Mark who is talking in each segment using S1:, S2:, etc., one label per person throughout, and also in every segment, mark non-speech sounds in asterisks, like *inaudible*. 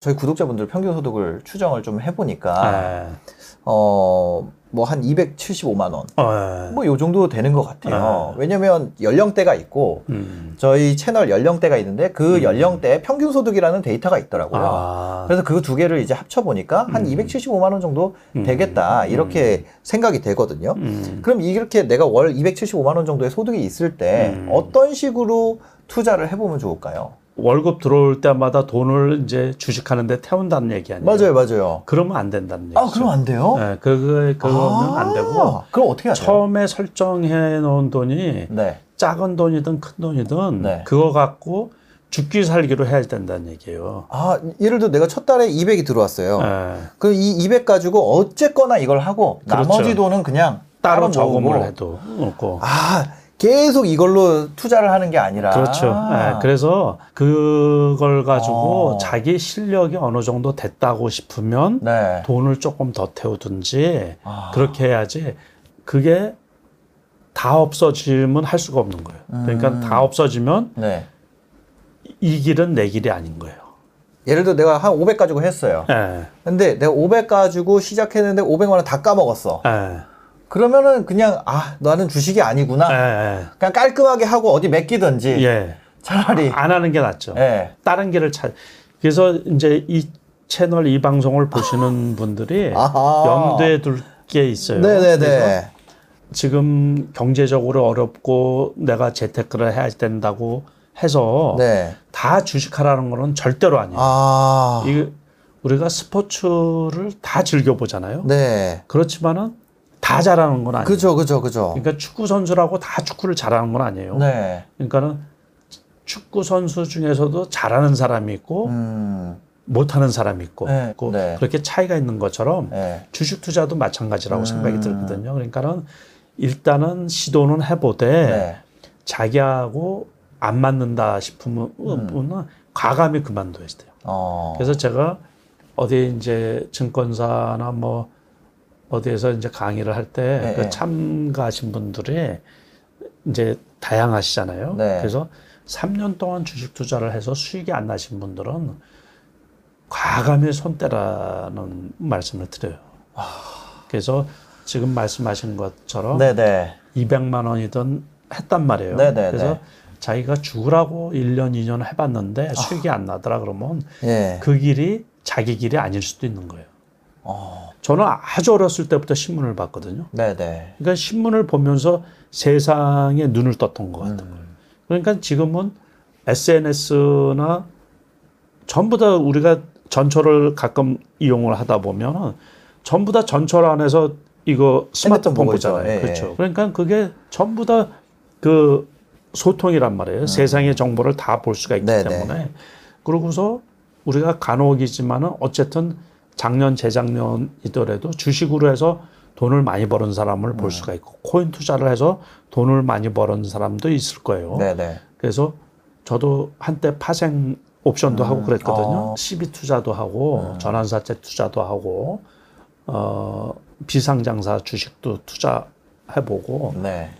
S1: 저희 구독자분들 평균 소득을 추정을 좀 해보니까
S2: 예.
S1: 어뭐 한 275만 원.
S2: 어, 예.
S1: 뭐요 정도 되는 것 같아요.
S2: 네.
S1: 왜냐면 연령대가 있고
S2: 음.
S1: 저희 채널 연령대가 있는데 그 연령대에 평균 소득이라는 데이터가 있더라고요.
S2: 아,
S1: 그래서 그 두 개를 이제 합쳐 보니까 한 275만 원 정도
S2: 음.
S1: 되겠다 이렇게 생각이 되거든요.
S2: 음.
S1: 그럼 이렇게 내가 월 275만 원 정도의 소득이 있을 때
S2: 음.
S1: 어떤 식으로 투자를 해보면 좋을까요?
S2: 월급 들어올 때마다 돈을 이제 주식하는데 태운다는 얘기 아니에요?
S1: 맞아요, 맞아요.
S2: 그러면 안 된다는 얘기죠.
S1: 아, 그럼 안 돼요?
S2: 예, 그거 그거는
S1: 아,
S2: 안 되고
S1: 그럼 어떻게 돼요?
S2: 처음에 설정해 놓은 돈이
S1: 네.
S2: 작은 돈이든 큰 돈이든
S1: 네.
S2: 그거 갖고 죽기 살기로 해야 된다는 얘기예요.
S1: 아, 예를 들어 내가 첫 달에 200이 들어왔어요.
S2: 예,
S1: 그이 200 가지고 어쨌거나 이걸 하고
S2: 그렇죠.
S1: 나머지 돈은 그냥
S2: 따로
S1: 따로
S2: 저금을
S1: 모으고.
S2: 해도 없고.
S1: 아, 계속 이걸로 투자를 하는 게 아니라.
S2: 그렇죠. 예, 그래서 그걸 가지고
S1: 어.
S2: 자기 실력이 어느 정도 됐다고 싶으면
S1: 네.
S2: 돈을 조금 더 태우든지
S1: 아.
S2: 그렇게 해야지 그게 다 없어지면 할 수가 없는 거예요. 그러니까
S1: 음.
S2: 다 없어지면
S1: 네.
S2: 이 길은 내 길이 아닌 거예요.
S1: 예를 들어 내가 한 500 가지고 했어요.
S2: 예,
S1: 근데 내가 500 가지고 시작했는데 500만 원 다 까먹었어.
S2: 예,
S1: 그러면은 그냥 아, 나는 주식이 아니구나.
S2: 예,
S1: 그냥 깔끔하게 하고 어디 맡기든지
S2: 예. 예.
S1: 차라리
S2: 안 하는 게 낫죠.
S1: 예.
S2: 다른 길을 찾. 그래서 이제 이 채널 이 방송을 보시는 *laughs* 분들이
S1: 아하.
S2: 염두에 둘 게 있어요.
S1: 네, 네, 네.
S2: 지금 경제적으로 어렵고 내가 재테크를 해야 된다고 해서
S1: 네.
S2: 다 주식하라는 거는 절대로 아니에요.
S1: 아.
S2: 이 우리가 스포츠를 다 즐겨 보잖아요.
S1: 네.
S2: 그렇지만은 다 잘하는 건 아니에요.
S1: 그죠, 그죠, 그죠.
S2: 그러니까 축구 선수라고 다 축구를 잘하는 건 아니에요.
S1: 네.
S2: 그러니까는 축구 선수 중에서도 잘하는 사람이 있고
S1: 음.
S2: 못하는 사람이 있고,
S1: 네, 네.
S2: 그렇게 차이가 있는 것처럼
S1: 네.
S2: 주식 투자도 마찬가지라고
S1: 음.
S2: 생각이 들거든요. 그러니까는 일단은 시도는 해보되
S1: 네.
S2: 자기하고 안 맞는다 싶으면
S1: 음.
S2: 과감히 그만둬야 돼요.
S1: 어.
S2: 그래서 제가 어디 이제 증권사나 뭐 어디에서 이제 강의를 할때
S1: 네,
S2: 그
S1: 네.
S2: 참가하신 분들이 이제 다양하시잖아요.
S1: 네.
S2: 그래서 3년 동안 주식 투자를 해서 수익이 안 나신 분들은 과감히 손 떼라는 말씀을 드려요. 그래서 지금 말씀하신 것처럼
S1: 네, 네.
S2: 200만 원이든 했단 말이에요.
S1: 네, 네,
S2: 그래서
S1: 네.
S2: 자기가 죽으라고 1년, 2년 해봤는데 수익이 안 나더라 그러면
S1: 예.
S2: 그 길이 자기 길이 아닐 수도 있는 거예요.
S1: 어.
S2: 저는 아주 어렸을 때부터 신문을 봤거든요.
S1: 네, 네.
S2: 그러니까 신문을 보면서 세상에 눈을 떴던 것 같은
S1: 음.
S2: 거예요. 그러니까 지금은 SNS나 전부 다 우리가 전철을 가끔 이용을 하다 보면 전부 다 전철 안에서 이거 스마트폰. 보잖아요.
S1: 예,
S2: 그렇죠.
S1: 예.
S2: 그러니까 그게 전부 다 그 소통이란 말이에요. 세상의 정보를 다 볼 수가 있기
S1: 음. 네, 네.
S2: 때문에. 그러고서 우리가 간혹이지만은 어쨌든 작년 재작년이더라도 주식으로 해서 돈을 많이 버는 사람을
S1: 음.
S2: 볼 수가 있고 코인 투자를 해서 돈을 많이 버는 사람도 있을 거예요.
S1: 네, 네.
S2: 그래서 저도 한때 파생 옵션도 하고 그랬거든요.
S1: 어.
S2: 시비 투자도 하고 전환사채 투자도 하고 어 비상장사 주식도 투자해보고
S1: 네.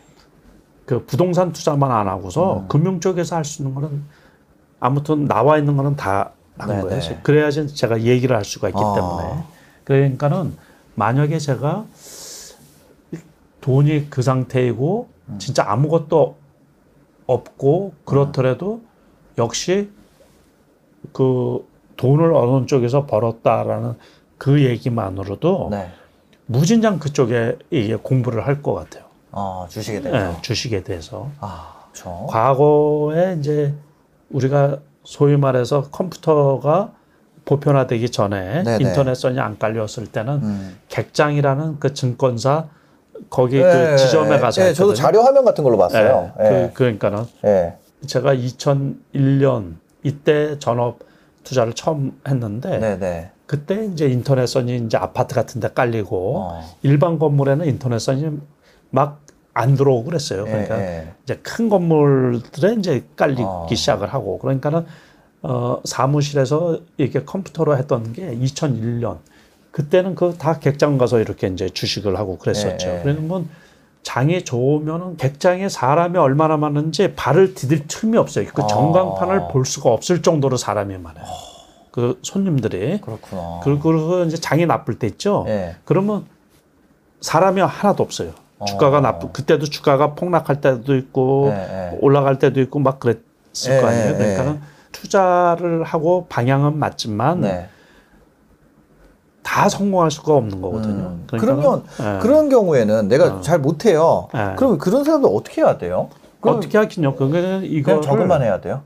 S2: 그 부동산 투자만 안 하고서 금융 쪽에서 할 수 있는 거는 아무튼 나와 있는 거는 다한
S1: 네,
S2: 거예요.
S1: 네.
S2: 그래야지 제가 얘기를 할 수가 있기
S1: 아.
S2: 때문에. 그러니까는 만약에 제가 돈이 그 상태이고 진짜 아무것도 없고 그렇더라도 역시 그 돈을 어느 쪽에서 벌었다라는 그 얘기만으로도
S1: 네.
S2: 무진장 그쪽에 이게 공부를 할 것 같아요.
S1: 어, 주식에 대해서.
S2: 네, 주식에 대해서.
S1: 아, 저.
S2: 과거에 이제 우리가 소위 말해서 컴퓨터가 보편화되기 전에
S1: 네네.
S2: 인터넷선이 안 깔렸을 때는
S1: 음.
S2: 객장이라는 그 증권사 거기
S1: 예,
S2: 그 지점에 가서
S1: 예, 저도
S2: 했거든요.
S1: 자료 화면 같은 걸로 봤어요.
S2: 예,
S1: 예.
S2: 그, 그러니까는
S1: 예.
S2: 제가 2001년 이때 전업 투자를 처음 했는데
S1: 네, 네.
S2: 그때 이제 인터넷선이 이제 아파트 같은 데 깔리고
S1: 어.
S2: 일반 건물에는 인터넷선이 막 안 들어오고 그랬어요.
S1: 예,
S2: 그러니까
S1: 예.
S2: 이제 큰 건물들에 이제 깔리기
S1: 어.
S2: 시작을 하고 그러니까는 어 사무실에서 이렇게 컴퓨터로 했던 게 2001년 그때는 그 다 객장 가서 이렇게 이제 주식을 하고 그랬었죠.
S1: 예, 예.
S2: 그러면 장이 좋으면은 객장에 사람이 얼마나 많은지 발을 디딜 틈이 없어요. 그
S1: 어.
S2: 전광판을 볼 수가 없을 정도로 사람이 많아요. 그 손님들이
S1: 그렇구나.
S2: 그리고 이제 장이 나쁠 때 있죠.
S1: 예.
S2: 그러면 사람이 하나도 없어요. 주가가
S1: 어.
S2: 나쁘 그때도 주가가 폭락할 때도 있고
S1: 예, 예.
S2: 올라갈 때도 있고 막 그랬을
S1: 예,
S2: 거 아니에요.
S1: 예,
S2: 그러니까는 투자를 하고 방향은 맞지만
S1: 네.
S2: 다 성공할 수가 없는 거거든요.
S1: 음. 그러면
S2: 예.
S1: 그런 경우에는 내가
S2: 어.
S1: 잘 못해요.
S2: 예.
S1: 그럼 그런 사람들 어떻게 해야 돼요?
S2: 어떻게 하긴요. 그게 이거
S1: 적응만 해야 돼요?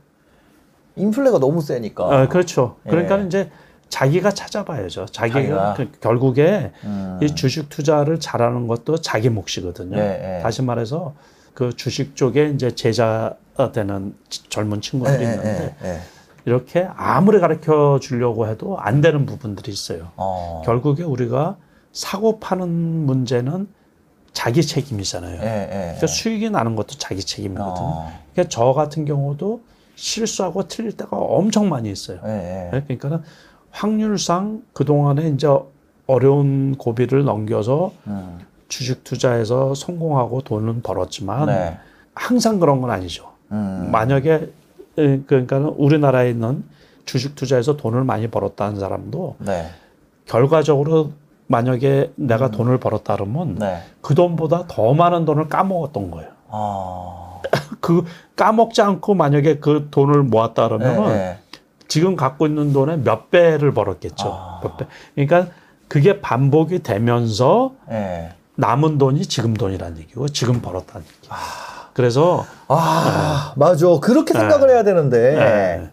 S1: 인플레가 너무 세니까.
S2: 어, 그렇죠. 그러니까
S1: 예.
S2: 이제 자기가 찾아봐야죠. 자기가,
S1: 자기가.
S2: 그- 결국에
S1: 음.
S2: 이 주식 투자를 잘하는 것도 자기 몫이거든요.
S1: 예, 예.
S2: 다시 말해서 그 주식 쪽에 이제 제자 되는 치- 젊은 친구들이
S1: 예, 예,
S2: 있는데. 이렇게 아무리 가르쳐 주려고 해도 안 되는 부분들이 있어요.
S1: 어.
S2: 결국에 우리가 사고 파는 문제는 자기 책임이잖아요. 그러니까 수익이 나는 것도 자기 책임이거든요.
S1: 어.
S2: 그러니까 저 같은 경우도 실수하고 틀릴 때가 엄청 많이 있어요. 그러니까는 확률상 그동안에 이제 어려운 고비를 넘겨서
S1: 음.
S2: 주식 투자해서 성공하고 돈은 벌었지만
S1: 네.
S2: 항상 그런 건 아니죠.
S1: 음.
S2: 만약에 에, 그러니까 우리나라에 있는 주식 투자해서 돈을 많이 벌었다는 사람도
S1: 네.
S2: 결과적으로 만약에 내가 돈을 벌었다 그러면
S1: 음. 네.
S2: 그 돈보다 더 많은 돈을 까먹었던 거예요.
S1: 아. *laughs*
S2: 그 까먹지 않고 만약에 그 돈을 모았다
S1: 예,
S2: 그러면
S1: 예.
S2: 지금 갖고 있는 돈의 몇 배를 벌었겠죠.
S1: 아.
S2: 몇 배. 그러니까 그게 반복이 되면서
S1: 예.
S2: 남은 돈이 지금 돈이라는 얘기고 지금 벌었다는 얘기. 그래서
S1: 아, 맞아. 그렇게
S2: 네.
S1: 생각을 해야 되는데.
S2: 예.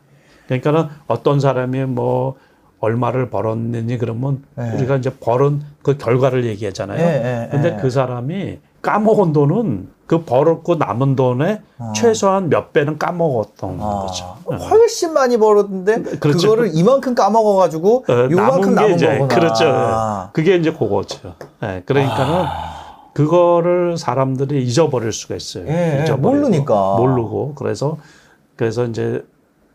S2: 그러니까는 어떤 사람이 뭐 얼마를 벌었느니 그러면
S1: 네.
S2: 우리가 이제 벌은 그 결과를 얘기하잖아요.
S1: 예, 예,
S2: 근데
S1: 예.
S2: 그 사람이 까먹은 돈은 그 벌었고 남은 돈의
S1: 어.
S2: 최소한 몇 배는 까먹었던
S1: 아,
S2: 거죠. 예.
S1: 훨씬 많이 벌었는데 그
S2: 그렇죠.
S1: 거를 이만큼 까먹어가지고
S2: 어,
S1: 요만큼
S2: 남은 게
S1: 남은
S2: 이제
S1: 거구나.
S2: 그렇죠. 예. 그게 이제 그거죠. 예, 그러니까는 그거를 사람들이 잊어버릴 수가 있어요.
S1: 예, 예,
S2: 잊어버리고,
S1: 모르니까.
S2: 모르고 그래서 그래서 이제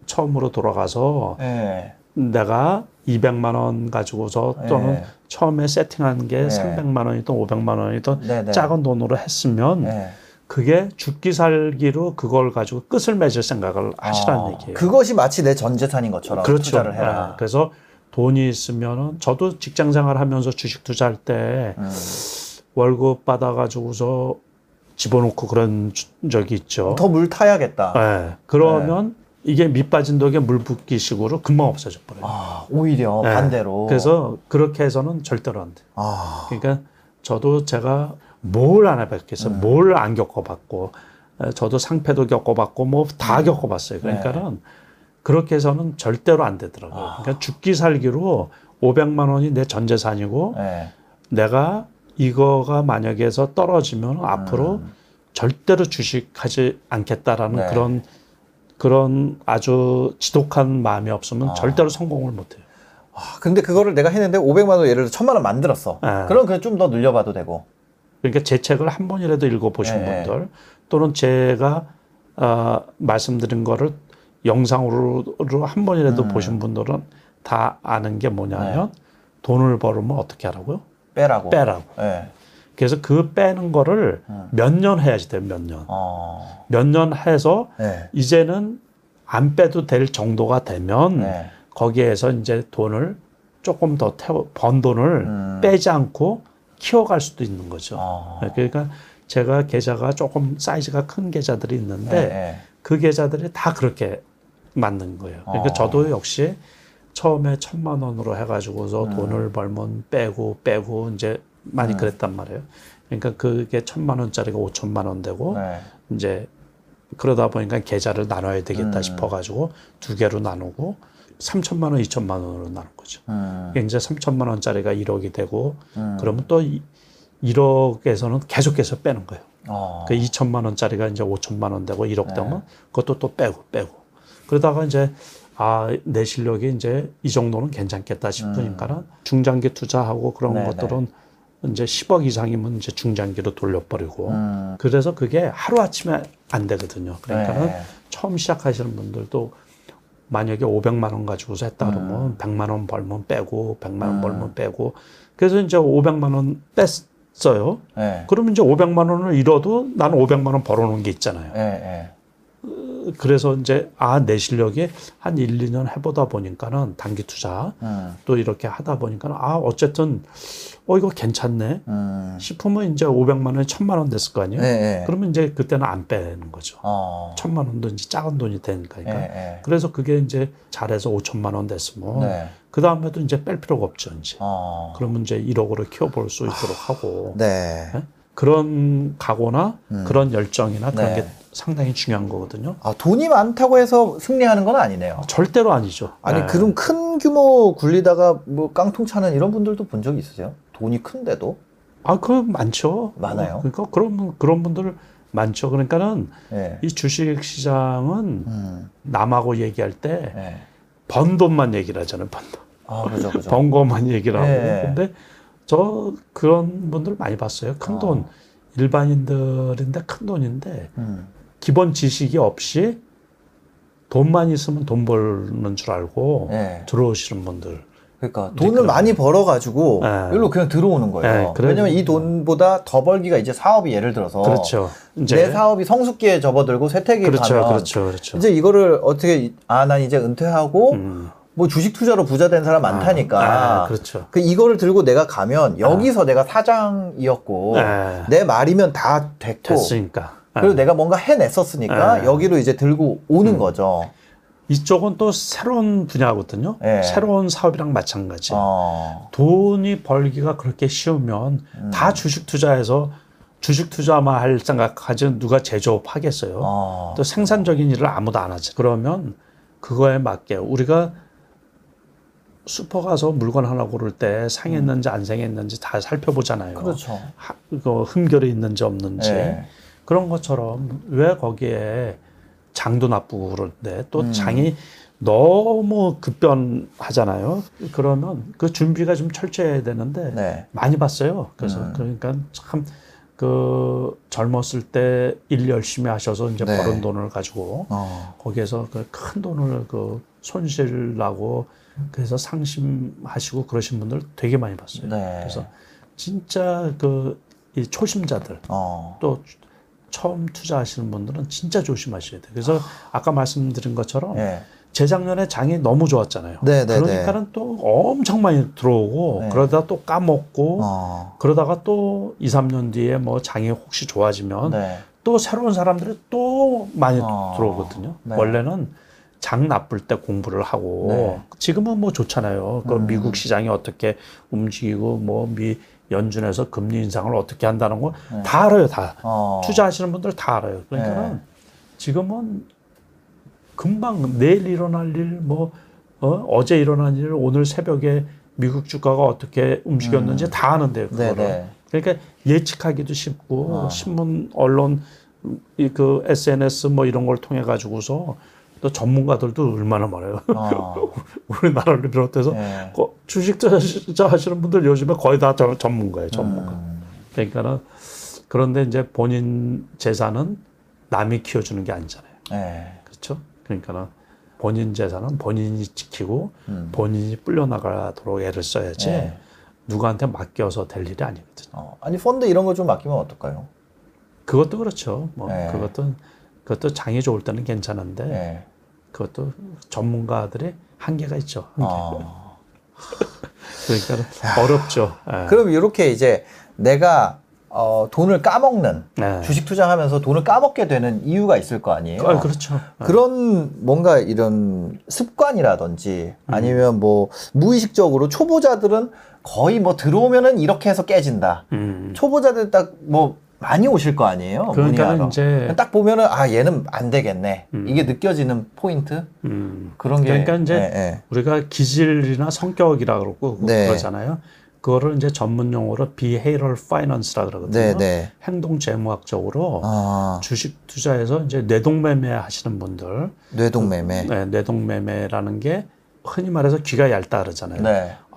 S2: 처음으로 돌아가서
S1: 예.
S2: 내가 200만 원 가지고서 또는
S1: 예.
S2: 처음에 세팅한 게
S1: 예.
S2: 300만 원이든 500만 원이든
S1: 네 네.
S2: 작은 돈으로 했으면
S1: 예.
S2: 그게 죽기 살기로 그걸 가지고 끝을 맺을 생각을 하시라는
S1: 아,
S2: 얘기예요.
S1: 그것이 마치 내 전 재산인 것처럼
S2: 그렇죠.
S1: 투자를 해라.
S2: 예, 그래서 돈이 있으면은 저도 직장 생활하면서 주식 투자할 때
S1: 음.
S2: 월급 받아가지고서 집어넣고 그런 주- 적이 있죠.
S1: 더 물 타야겠다.
S2: 예, 그러면 이게 밑 빠진 독에 물 붓기 식으로 금방 없어져 버려요.
S1: 아, 오히려
S2: 예,
S1: 반대로.
S2: 그래서 그렇게 해서는 절대로 안 돼. 요
S1: 아,
S2: 그러니까 저도 제가 뭘 안 해봤겠어,
S1: 음.
S2: 뭘안 겪어봤고, 에, 저도 상패도 겪어봤고, 뭐다
S1: 음.
S2: 겪어봤어요.
S1: 네.
S2: 그러니까는 그렇게 해서는 절대로 안 되더라고요.
S1: 아.
S2: 그러니까 죽기 살기로 500만 원이 내 전 재산이고,
S1: 예.
S2: 내가 이거가 만약에 해서 떨어지면 앞으로 절대로 주식하지 않겠다라는
S1: 네.
S2: 그런 그런 아주 지독한 마음이 없으면
S1: 아.
S2: 절대로 성공을 못해요.
S1: 아, 근데 그거를 내가 했는데 500만 원 예를 들어 1000만 원 만들었어.
S2: 예.
S1: 그럼 그냥 좀 더 늘려봐도 되고.
S2: 그러니까 제 책을 한 번이라도 읽어보신
S1: 예, 예.
S2: 분들 또는 제가 어, 말씀드린 거를 영상으로 한 번이라도
S1: 음.
S2: 보신 분들은 다 아는 게 뭐냐면 돈을 벌으면 어떻게 하라고요?
S1: 빼라고.
S2: 빼라고.
S1: 예.
S2: 그래서 그 빼는 거를
S1: 음.
S2: 몇년 해야지 돼요, 몇 년.
S1: 어.
S2: 몇년 해서
S1: 예.
S2: 이제는 안 빼도 될 정도가 되면
S1: 네.
S2: 거기에서 이제 돈을 조금 더 태워, 번 돈을
S1: 음.
S2: 빼지 않고 키워갈 수도 있는 거죠.
S1: 어.
S2: 네, 그러니까 제가 계좌가 조금 사이즈가 큰 계좌들이 있는데
S1: 예, 예.
S2: 그 계좌들이 다 그렇게 만든 거예요. 그러니까
S1: 어.
S2: 저도 역시 처음에 천만 원으로 해가지고서
S1: 음.
S2: 돈을 벌면 빼고 빼고 이제 많이 그랬단 말이에요. 그러니까 그게 천만 원짜리가 오천만 원 되고
S1: 네.
S2: 이제 그러다 보니까 계좌를 나눠야 되겠다
S1: 음.
S2: 싶어가지고 두 개로 나누고 삼천만 원, 이천만 원으로 나눈 거죠.
S1: 음.
S2: 이제 삼천만 원짜리가 1억이 되고
S1: 음.
S2: 그러면 또 이- 1억에서는 계속해서 빼는 거예요.
S1: 어.
S2: 그 2천만 원짜리가 이제 5천만 원 되고 1억
S1: 네.
S2: 되면 그것도 또 빼고 빼고 그러다가 이제 아 내 실력이 이제 이 정도는 괜찮겠다 싶으니까는 중장기 투자하고 그런
S1: 음. 네네.
S2: 것들은 이제 10억 이상이면 이제 중장기로 돌려버리고
S1: 음.
S2: 그래서 그게 하루 아침에 안 되거든요. 그러니까는
S1: 네.
S2: 처음 시작하시는 분들도 만약에 500만 원 가지고서 했다 그러면 100만 원 벌면 빼고 100만 원
S1: 음.
S2: 벌면 빼고 그래서 이제 500만 원 뺐어요.
S1: 예.
S2: 그러면 이제 500만 원을 잃어도 나는 500만 원 벌어놓은 게 있잖아요.
S1: 예, 예.
S2: 그래서 이제 아 내 실력이 한 1, 2년 해보다 보니까는 단기 투자
S1: 음,
S2: 또 이렇게 하다 보니까는 아 어쨌든 어 이거 괜찮네
S1: 음.
S2: 싶으면 이제 500만 원에 1000만 원 됐을 거 아니에요.
S1: 네, 네.
S2: 그러면 이제 그때는 안 빼는 거죠.
S1: 어.
S2: 천만 원도 이제 작은 돈이 되니까.
S1: 네, 네.
S2: 그래서 그게 이제 잘해서 5천만 원 됐으면
S1: 네.
S2: 그 다음에도 이제 뺄 필요가 없죠. 이제.
S1: 어.
S2: 그러면 이제 1억으로 키워볼 수 있도록 하고
S1: 네.
S2: 네? 그런 각오나 그런 열정이나 그런
S1: 네.
S2: 게 상당히 중요한 거거든요.
S1: 아, 돈이 많다고 해서 승리하는 건 아니네요.
S2: 절대로 아니죠.
S1: 아니,
S2: 네.
S1: 그럼 큰 규모 굴리다가 뭐 깡통 차는 이런 분들도 본 적이 있으세요? 돈이 큰데도?
S2: 아, 그 많죠.
S1: 많아요?
S2: 그러니까 그런 분- 그런 분들 많죠. 그러니까는
S1: 네.
S2: 이 주식 시장은
S1: 음,
S2: 남하고 얘기할 때번
S1: 네.
S2: 돈만 얘기를 하잖아요. 번 돈.
S1: 아, 그죠, 그죠.
S2: 번 것만 얘기를 하고.
S1: 네.
S2: 근데 저 그런 분들 많이 봤어요. 큰
S1: 아.
S2: 돈. 일반인들인데 큰 돈인데
S1: 음,
S2: 기본 지식이 없이 돈만 있으면 돈 벌는 줄 알고
S1: 네.
S2: 들어오시는 분들.
S1: 그러니까
S2: 네,
S1: 돈을
S2: 그럼.
S1: 많이 벌어가지고
S2: 네.
S1: 여기로 그냥 들어오는 거예요.
S2: 네.
S1: 왜냐면 이 돈보다 더 벌기가 이제 사업이 예를 들어서
S2: 그렇죠.
S1: 내 사업이 성숙기에 접어들고 쇠퇴기에
S2: 그렇죠,
S1: 가면
S2: 그렇죠, 그렇죠.
S1: 이제 이거를 어떻게 아 난 이제 은퇴하고
S2: 음.
S1: 뭐 주식 투자로 부자 된 사람 많다니까.
S2: 아, 그렇죠.
S1: 그 이거를 들고 내가 가면 여기서 내가 사장이었고
S2: 네.
S1: 내 말이면 다 됐고
S2: 됐으니까.
S1: 그리고
S2: 아.
S1: 내가 뭔가 해냈었으니까
S2: 네.
S1: 여기로 이제 들고 오는
S2: 음.
S1: 거죠.
S2: 이쪽은 또 새로운 분야거든요.
S1: 네.
S2: 새로운 사업이랑 마찬가지.
S1: 어.
S2: 돈이 벌기가 그렇게 쉬우면
S1: 음.
S2: 다 주식 투자해서 주식 투자만 할 생각하지 누가 제조업 하겠어요.
S1: 어.
S2: 또 생산적인 일을 아무도 안 하지. 그러면 그거에 맞게 우리가 슈퍼 가서 물건 하나 고를 때 상했는지 안 상했는지 다 살펴보잖아요.
S1: 그렇죠.
S2: 하, 그 흠결이 있는지 없는지
S1: 네.
S2: 그런 것처럼 왜 거기에 장도 나쁘고 그런데 또
S1: 음.
S2: 장이 너무 급변하잖아요. 그러면 그 준비가 좀 철저해야 되는데
S1: 네.
S2: 많이 봤어요. 그래서
S1: 음.
S2: 그러니까 참 그 젊었을 때 일 열심히 하셔서 이제
S1: 네.
S2: 버는 돈을 가지고
S1: 어.
S2: 거기에서 그 큰 돈을 그 손실 나고 그래서 상심하시고 그러신 분들 되게 많이 봤어요.
S1: 네.
S2: 그래서 진짜 그 이 초심자들
S1: 어.
S2: 또 처음 투자하시는 분들은 진짜 조심하셔야 돼요. 그래서 아까 말씀드린 것처럼
S1: 네.
S2: 재작년에 장이 너무 좋았잖아요.
S1: 네, 네,
S2: 그러니까는 또 엄청 많이 들어오고
S1: 네.
S2: 그러다 또 까먹고
S1: 어.
S2: 그러다가 또 2, 3년 뒤에 뭐 장이 혹시 좋아지면
S1: 네.
S2: 또 새로운 사람들이 또 많이
S1: 어.
S2: 들어오거든요.
S1: 네.
S2: 원래는 장 나쁠 때 공부를 하고
S1: 네.
S2: 지금은 뭐 좋잖아요. 그
S1: 음.
S2: 미국 시장이 어떻게 움직이고 뭐미 연준에서 금리 인상을 어떻게 한다는 거 다 알아요, 다.
S1: 어.
S2: 투자하시는 분들 다 알아요. 그러니까는
S1: 네.
S2: 지금은 금방 내일 일어날 일, 뭐 어? 어제 일어난 일, 오늘 새벽에 미국 주가가 어떻게 움직였는지 다 아는데요.
S1: 네,
S2: 그거를.
S1: 네.
S2: 그러니까 예측하기도 쉽고
S1: 아.
S2: 신문, 언론, 이 그 SNS 뭐 이런 걸 통해 가지고서 또 전문가들도 얼마나 많아요.
S1: 어. *laughs*
S2: 우리나라를 비롯해서
S1: 네.
S2: 그 주식 투자 하시는 분들 요즘에 거의 다 전- 전문가예요, 전문가.
S1: 음.
S2: 그러니까는 그런데 이제 본인 재산은 남이 키워주는 게 아니잖아요.
S1: 네.
S2: 그렇죠? 그러니까는 본인 재산은 본인이 지키고
S1: 음.
S2: 본인이 불려나가도록 애를 써야지
S1: 네.
S2: 누구한테 맡겨서 될 일이 아니거든요.
S1: 어. 아니 펀드 이런 거 좀 맡기면 어떨까요?
S2: 그것도 그렇죠. 뭐
S1: 네.
S2: 그것도 그것도 장이 좋을 때는 괜찮은데
S1: 네.
S2: 그것도 전문가들의 한계가 있죠.
S1: 어. *laughs*
S2: 그러니까 어렵죠. 예.
S1: 그럼 이렇게 이제 내가 어, 돈을 까먹는
S2: 네.
S1: 주식 투자하면서 돈을 까먹게 되는 이유가 있을 거 아니에요?
S2: 아, 그렇죠.
S1: 그런 뭔가 이런 습관이라든지 아니면 뭐 무의식적으로 초보자들은 거의 뭐 들어오면은 이렇게 해서 깨진다.
S2: 음.
S1: 초보자들 딱 뭐 많이 오실 거 아니에요?
S2: 그러니까. 이제
S1: 딱 보면은 아 얘는 안 되겠네.
S2: 음.
S1: 이게 느껴지는 포인트
S2: 음.
S1: 그런 게
S2: 그러니까 이제
S1: 예, 예.
S2: 우리가 기질이나 성격이라 그러고
S1: 네.
S2: 그러잖아요. 그거를 이제 전문 용어로 behavioral finance라 그러거든요.
S1: 네, 네.
S2: 행동 재무학적으로
S1: 아,
S2: 주식 투자에서 이제 뇌동매매 하시는 분들,
S1: 뇌동매매.
S2: 네, 뇌동매매라는 게 흔히 말해서 귀가 얇다 그러잖아요.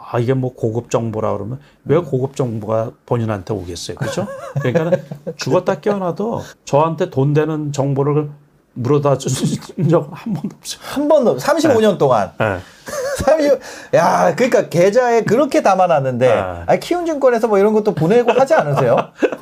S1: 네.
S2: 아 이게 뭐 고급 정보라 그러면 왜 고급 정보가 본인한테 오겠어요, 그렇죠? 그러니까 죽었다 깨어나도 저한테 돈 되는 정보를 물어다 준 적은 한 번도 없어요.
S1: 한 번도 35년 동안
S2: 네. *laughs*
S1: 삼이 야 그러니까 계좌에 그렇게 담아놨는데
S2: 아.
S1: 아니, 키움증권에서 뭐 이런 것도 보내고 하지 않으세요?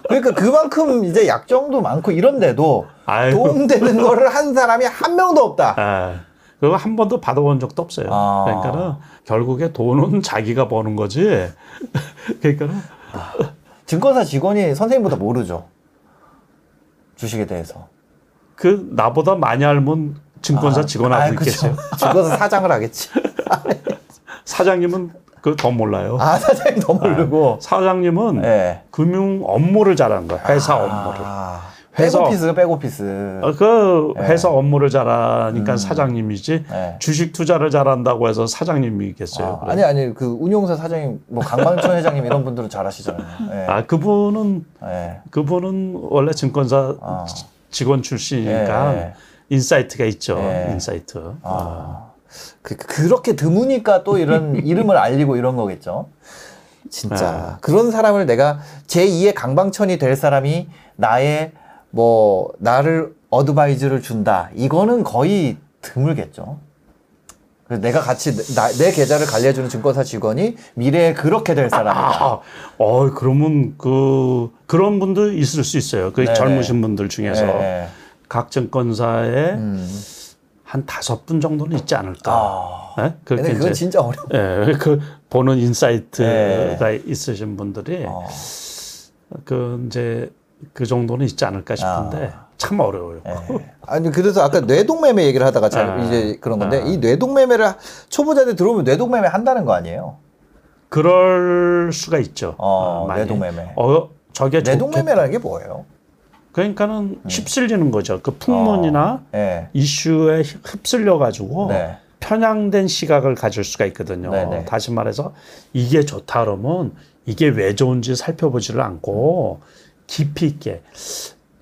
S1: 그러니까 그만큼 이제 약정도 많고 이런데도
S2: 아이고.
S1: 도움되는 거를 한 사람이 한 명도 없다.
S2: 예. 그거 한 번도 받아본 적도 없어요.
S1: 아.
S2: 그러니까는 결국에 돈은 *laughs* 자기가 버는 거지. *laughs* 그러니까는
S1: 증권사 직원이 선생님보다 모르죠. 주식에 대해서.
S2: 그 나보다 많이 알면 증권사 직원 하고
S1: 아.
S2: 있겠어요. *laughs*
S1: 증권사 사장을 하겠지.
S2: 사장님은 그더 몰라요.
S1: 아 사장님 더 모르고.
S2: 사장님은
S1: 네.
S2: 금융 업무를 잘하는 거예요. 회사 업무를.
S1: 아,
S2: 회사-
S1: 백오피스 백오피스.
S2: 어, 그
S1: 네.
S2: 회사 업무를 잘하니까 사장님이지
S1: 네.
S2: 주식 투자를 잘한다고 해서 사장님이겠어요.
S1: 아, 아니 아니 그 운용사 사장님 뭐 강방천 회장님 이런 분들은 잘하시잖아요. 예.
S2: 아, 그분은
S1: 예.
S2: 그분은 원래 증권사
S1: 아.
S2: 직원 출신이니까
S1: 예, 예.
S2: insight가 있죠.
S1: 예.
S2: insight. 어.
S1: 아, 그, 그렇게 드무니까 또 이런 *laughs* 이름을 알리고 이런 거겠죠. 진짜 그런 사람을 내가 제2의 강방천이 될 사람이 나의 뭐 나를 advice를 준다. 이거는 거의 드물겠죠. 그래서 내가 같이 나, 내 계좌를 관리해주는 증권사 직원이 미래에 그렇게 될 사람이다.
S2: 아, 어, 그러면 그 그런 분도 있을 수 있어요. 그
S1: 네네.
S2: 젊으신 분들 중에서
S1: 예,
S2: 각 증권사에
S1: 음.
S2: 한 다섯 분 정도는 있지 않을까.
S1: 아.
S2: 예? 그렇게
S1: 근데 그건
S2: 이제
S1: 진짜 어려워.
S2: 예, 그 보는 insight가 있으신 분들이
S1: 어.
S2: 그 이제 그 정도는 있지 않을까 싶은데 참 어려워요.
S1: 예. 아니 그래서 아까 뇌동매매 얘기를 하다가 잘
S2: 아.
S1: 이제 그런 건데
S2: 아.
S1: 이 뇌동매매를 초보자들 들어오면 뇌동매매 한다는 거 아니에요?
S2: 그럴 수가 있죠.
S1: 어,
S2: 많이.
S1: 뇌동매매.
S2: 어, 저게
S1: 뇌동매매라는 게 뭐예요?
S2: 그러니까는 휩쓸리는 거죠. 그 풍문이나
S1: 예.
S2: 이슈에 휩쓸려 가지고
S1: 네.
S2: 편향된 시각을 가질 수가 있거든요.
S1: 네네.
S2: 다시 말해서 이게 좋다 그러면 이게 왜 좋은지 살펴보지를 않고 깊이 있게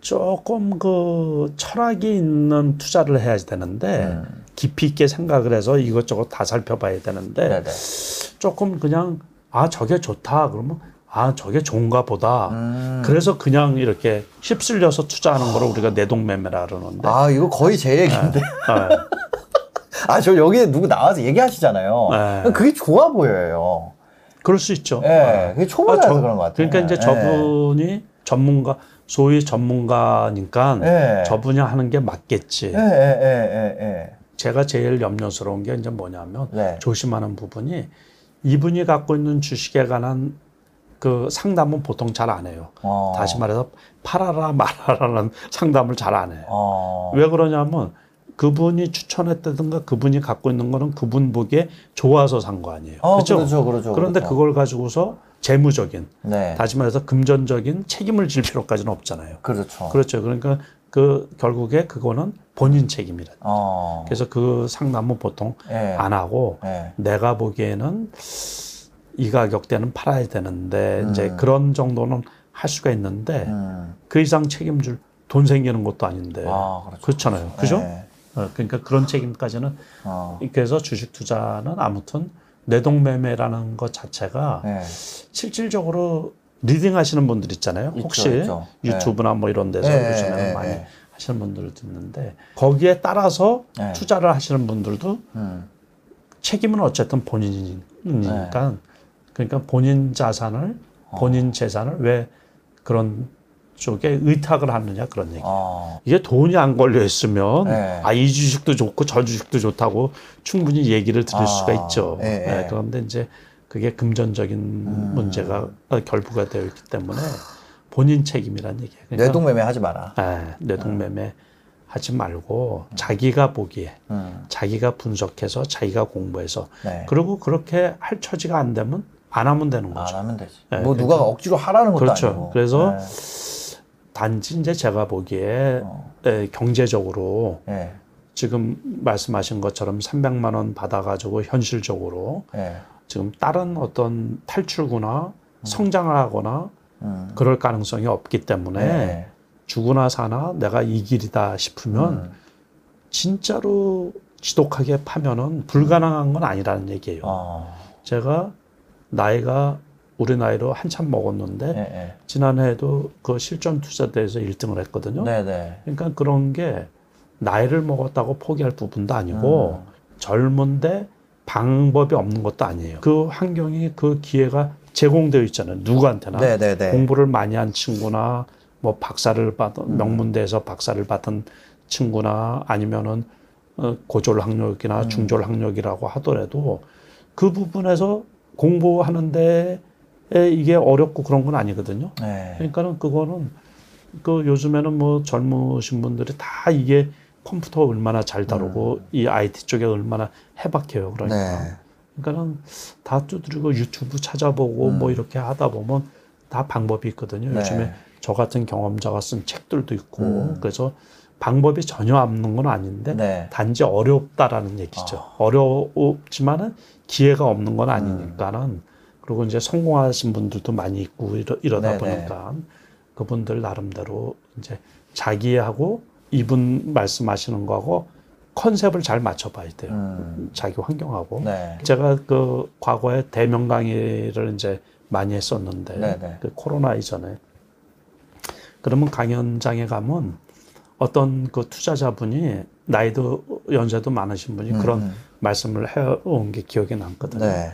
S2: 조금 그 철학이 있는 투자를 해야 되는데
S1: 음.
S2: 깊이 있게 생각을 해서 이것저것 다 살펴봐야 되는데
S1: 네네.
S2: 조금 그냥 아 저게 좋다 그러면 아 저게 좋은가 보다
S1: 음.
S2: 그래서 그냥 이렇게 휩쓸려서 투자하는 거를 우리가 내동매매라 그러는데
S1: 아 이거 거의 제 얘기인데.
S2: 네. *laughs*
S1: 아저 여기 누구 나와서 얘기하시잖아요.
S2: 네.
S1: 그게 좋아 보여요.
S2: 그럴 수 있죠.
S1: 예. 그게 초보자라서
S2: 아, 저-
S1: 그런 것 같아요.
S2: 그러니까 이제
S1: 예.
S2: 저분이 전문가 소위 전문가니까
S1: 예.
S2: 저분이 하는 게 맞겠지.
S1: 예, 예, 예, 예, 예.
S2: 제가 제일 염려스러운 게 이제 뭐냐면
S1: 네.
S2: 조심하는 부분이 이분이 갖고 있는 주식에 관한 그 상담은 보통 잘 안 해요.
S1: 어.
S2: 다시 말해서 팔아라 말아라는 상담을 잘 안 해요.
S1: 어.
S2: 왜 그러냐면 그분이 추천했다든가 그분이 갖고 있는 거는 그분 보기에 좋아서 산 거 아니에요.
S1: 어,
S2: 그렇죠?
S1: 그렇죠, 그렇죠,
S2: 그런데
S1: 그렇죠.
S2: 그걸 가지고서 재무적인
S1: 네.
S2: 다시 말해서 금전적인 책임을 질 필요까지는 없잖아요.
S1: 그렇죠.
S2: 그렇죠. 그러니까 그 결국에 그거는 본인 책임이라.
S1: 어.
S2: 그래서 그 상담은 보통
S1: 예.
S2: 안 하고
S1: 예.
S2: 내가 보기에는 이 가격대는 팔아야 되는데 이제
S1: 음.
S2: 그런 정도는 할 수가 있는데
S1: 음.
S2: 그 이상 책임질 돈 생기는 것도 아닌데
S1: 아, 그렇죠.
S2: 그렇잖아요. 그죠?
S1: 예.
S2: 어, 그러니까 그런 책임까지는
S1: 어.
S2: 그래서 주식 투자는 아무튼 내동매매라는 것 자체가
S1: 예.
S2: 실질적으로 leading 하시는 분들 있잖아요.
S1: 있죠,
S2: 혹시
S1: 있죠.
S2: 유튜브나 뭐 이런 데서
S1: 예,
S2: 요즘에는
S1: 예,
S2: 많이
S1: 예.
S2: 하시는 분들을 듣는데 거기에 따라서
S1: 예.
S2: 투자를 하시는 분들도
S1: 음.
S2: 책임은 어쨌든 본인이니까
S1: 네.
S2: 그러니까 본인 자산을
S1: 어.
S2: 본인 재산을 왜 그런 쪽에 의탁을 하느냐 그런 얘기.
S1: 어.
S2: 이게 돈이 안 걸려 있으면
S1: 네.
S2: 아이 주식도 좋고 저 주식도 좋다고 충분히 얘기를 드릴
S1: 아,
S2: 수가 있죠.
S1: 예, 예.
S2: 네, 그런데 이제 그게 금전적인
S1: 음.
S2: 문제가 결부가 되어 있기 때문에 본인 책임이란 얘기예요. 그러니까
S1: 뇌동매매 하지 마라.
S2: 예, 뇌동매매 하지 말고 자기가 보기에
S1: 음.
S2: 자기가 분석해서 자기가 공부해서
S1: 네.
S2: 그리고 그렇게 할 처지가 안 되면 안 하면 되는
S1: 안
S2: 거죠.
S1: 하면 되지.
S2: 네,
S1: 뭐 누가 억지로 하라는 것도
S2: 그렇죠.
S1: 아니고.
S2: 그래서
S1: 네.
S2: 단지 이제 제가 보기에
S1: 어.
S2: 에, 경제적으로
S1: 예.
S2: 지금 말씀하신 것처럼 300만 원 받아가지고 현실적으로
S1: 예.
S2: 지금 다른 어떤 탈출구나 성장을 하거나
S1: 음.
S2: 그럴 가능성이 없기 때문에
S1: 네.
S2: 죽으나 사나 내가 이 길이다 싶으면
S1: 음.
S2: 진짜로 지독하게 파면은 불가능한 건 아니라는 얘기예요.
S1: 어.
S2: 제가 나이가 우리 나이로 한참 먹었는데
S1: 예, 예.
S2: 지난해에도 그 실전 투자대에서 1등을 했거든요.
S1: 네, 네.
S2: 그러니까 그런 게 나이를 먹었다고 포기할 부분도 아니고
S1: 음.
S2: 젊은데 방법이 없는 것도 아니에요. 그 환경이 그 기회가 제공되어 있잖아요. 누구한테나
S1: 네네네.
S2: 공부를 많이 한 친구나 뭐 박사를
S1: 음.
S2: 받은 명문대에서 박사를 받은 친구나 아니면은 어, 고졸 학력이나
S1: 음.
S2: 중졸 학력이라고 하더라도 그 부분에서 공부하는데 이게 어렵고 그런 건 아니거든요.
S1: 네.
S2: 그러니까는 그거는 그 요즘에는 뭐 젊으신 분들이 다 이게 컴퓨터 얼마나 잘 다루고 이 IT 쪽에 얼마나 해박해요. 그러니까.
S1: 네.
S2: 그러니까는 다 두드리고 유튜브 찾아보고 뭐 이렇게 하다 보면 다 방법이 있거든요.
S1: 네.
S2: 요즘에 저 같은 경험자가 쓴 책들도 있고
S1: 음.
S2: 그래서 방법이 전혀 없는 건 아닌데
S1: 네.
S2: 단지 어렵다라는 얘기죠. 어 렵지만은 기회가 없는 건 아니니까는 그리고 이제 성공하신 분들도 많이 있고 이러,
S1: 네네.
S2: 보니까 그분들 나름대로 이제 자기하고 이분 말씀하시는 거하고 컨셉을 잘 맞춰봐야 돼요.
S1: 음.
S2: 자기 환경하고.
S1: 네.
S2: 제가 그 과거에 대면 강의를 이제 많이 했었는데
S1: 네네.
S2: 그 코로나 이전에 그러면 강연장에 가면 어떤 그 투자자분이 나이도 연세도 많으신 분이 그런
S1: 음.
S2: 말씀을 해온 게 기억에 남거든요.
S1: 네.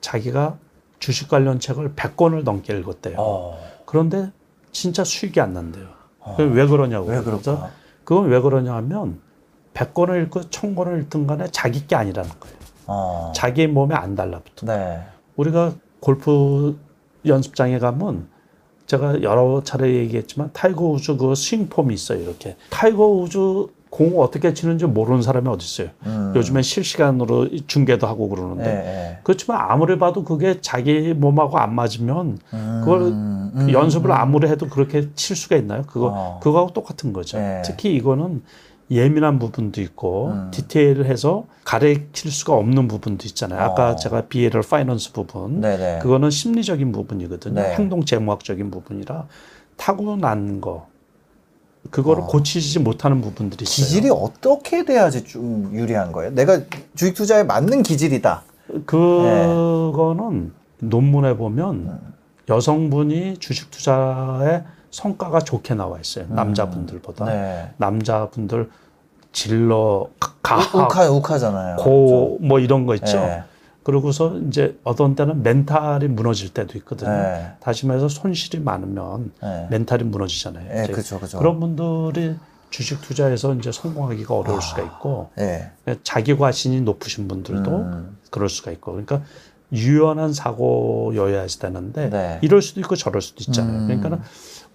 S2: 자기가 주식 관련 책을 100권을 넘게 읽었대요.
S1: 어.
S2: 그런데 진짜 수익이 안 난대요. 그게 왜 그러냐고.
S1: 왜 그럴까?
S2: 그건 왜 그러냐 하면 100권을 읽고 1000권을 읽든 간에 자기 게 아니라는 거예요.
S1: 어.
S2: 자기 몸에 안 달라붙어.
S1: 네.
S2: 우리가 골프 연습장에 가면 제가 여러 차례 얘기했지만 타이거 우즈 그 스윙폼이 있어요. 이렇게 타이거 우즈 공 어떻게 치는지 모르는 사람이 어디 있어요.
S1: 음.
S2: 요즘엔 실시간으로 중계도 하고 그러는데
S1: 네. 네.
S2: 그렇지만 아무리 봐도 그게 자기 몸하고 안 맞으면 그걸
S1: 음. 음.
S2: 연습을 아무리 해도 그렇게 칠 수가 있나요? 그거
S1: 어.
S2: 그거하고 똑같은 거죠.
S1: 네.
S2: 특히 이거는 예민한 부분도 있고
S1: 음.
S2: 디테일해서 가르칠 수가 없는 부분도 있잖아요. 아까
S1: 어.
S2: 제가 비에럴 파이낸스 부분
S1: 네네.
S2: 그거는 심리적인 부분이거든요.
S1: 네.
S2: 행동 재무학적인 부분이라 타고난 거 그거를
S1: 어.
S2: 고치지 못하는 부분들이 있어요.
S1: 기질이 어떻게 돼야지 좀 유리한 거예요? 내가 주식 투자에 맞는 기질이다.
S2: 그거는 논문에 보면
S1: 음.
S2: 여성분이 주식 투자에 성과가 좋게 나와 있어요. 남자분들보다.
S1: 네.
S2: 남자분들 질러, 가,
S1: 욱하 욱하잖아요.
S2: 고, 뭐 이런 거 있죠.
S1: 네.
S2: 그러고서 이제 어떤 때는 멘탈이 무너질 때도 있거든요.
S1: 네.
S2: 다시 말해서 손실이 많으면
S1: 네.
S2: 멘탈이 무너지잖아요.
S1: 네, 그죠, 그죠.
S2: 그런 분들이 주식 투자에서 이제 성공하기가 어려울 수가 있고
S1: 네.
S2: 자기 과신이 높으신 분들도
S1: 음.
S2: 그럴 수가 있고 그러니까 유연한 사고여야 되는데
S1: 네.
S2: 이럴 수도 있고 저럴 수도 있잖아요.
S1: 음.
S2: 그러니까는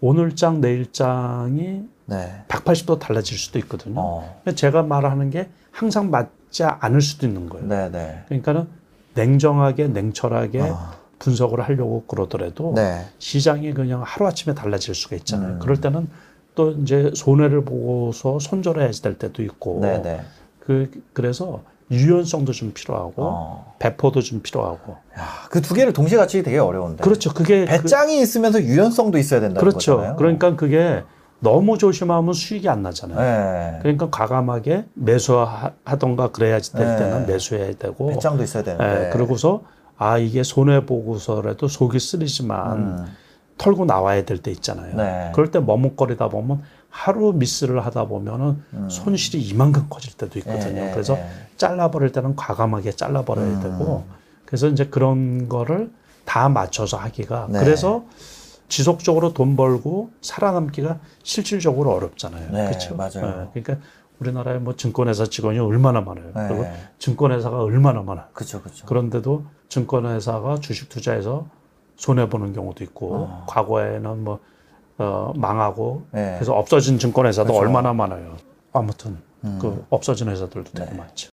S2: 오늘 장 내일 장이
S1: 네.
S2: 180도 달라질 수도 있거든요.
S1: 어.
S2: 제가 말하는 게 항상 맞지 않을 수도 있는 거예요.
S1: 네, 네.
S2: 그러니까는 냉정하게 냉철하게
S1: 아.
S2: 분석을 하려고 그러더라도
S1: 네.
S2: 시장이 그냥 하루아침에 달라질 수가 있잖아요.
S1: 음.
S2: 그럴 때는 또 이제 손해를 보고서 손절해야 될 때도 있고
S1: 네, 네.
S2: 그 그래서 유연성도 좀 필요하고
S1: 어.
S2: 배포도 좀 필요하고
S1: 그 두 개를 동시에 갖추기 되게 어려운데.
S2: 그렇죠. 그게 그-
S1: 배짱이 있으면서 유연성도 있어야 된다는
S2: 그렇죠.
S1: 거잖아요.
S2: 그러니까 그게 너무 조심하면 수익이 안 나잖아요.
S1: 네.
S2: 그러니까 과감하게 매수하던가 그래야지 될
S1: 네.
S2: 때는 매수해야 되고
S1: 배짱도 있어야 되는데.
S2: 예, 그러고서 아 이게 손해 보고서라도 속이 쓰리지만
S1: 음.
S2: 털고 나와야 될 때 있잖아요.
S1: 네.
S2: 그럴 때 머뭇거리다 보면 하루 미스를 하다 보면은 손실이 이만큼 커질 때도 있거든요.
S1: 음. 네, 네,
S2: 그래서
S1: 네.
S2: 잘라버릴 때는 과감하게 잘라버려야
S1: 음.
S2: 되고 그래서 이제 그런 거를 다 맞춰서 하기가
S1: 네.
S2: 그래서 지속적으로 돈 벌고 살아남기가 실질적으로 어렵잖아요.
S1: 네,
S2: 그렇죠?
S1: 맞아요.
S2: 그러니까 우리나라에 뭐 증권회사 직원이 얼마나 많아요.
S1: 네.
S2: 그리고 증권회사가 얼마나 많아요.
S1: 그렇죠, 그렇죠.
S2: 그런데도 증권회사가 주식 투자해서 손해 보는 경우도 있고 과거에는 뭐 어, 망하고
S1: 아. 네.
S2: 그래서 없어진 증권회사도
S1: 그렇죠.
S2: 얼마나 많아요. 아무튼
S1: 음.
S2: 그 없어진 회사들도 되게
S1: 네.
S2: 많죠.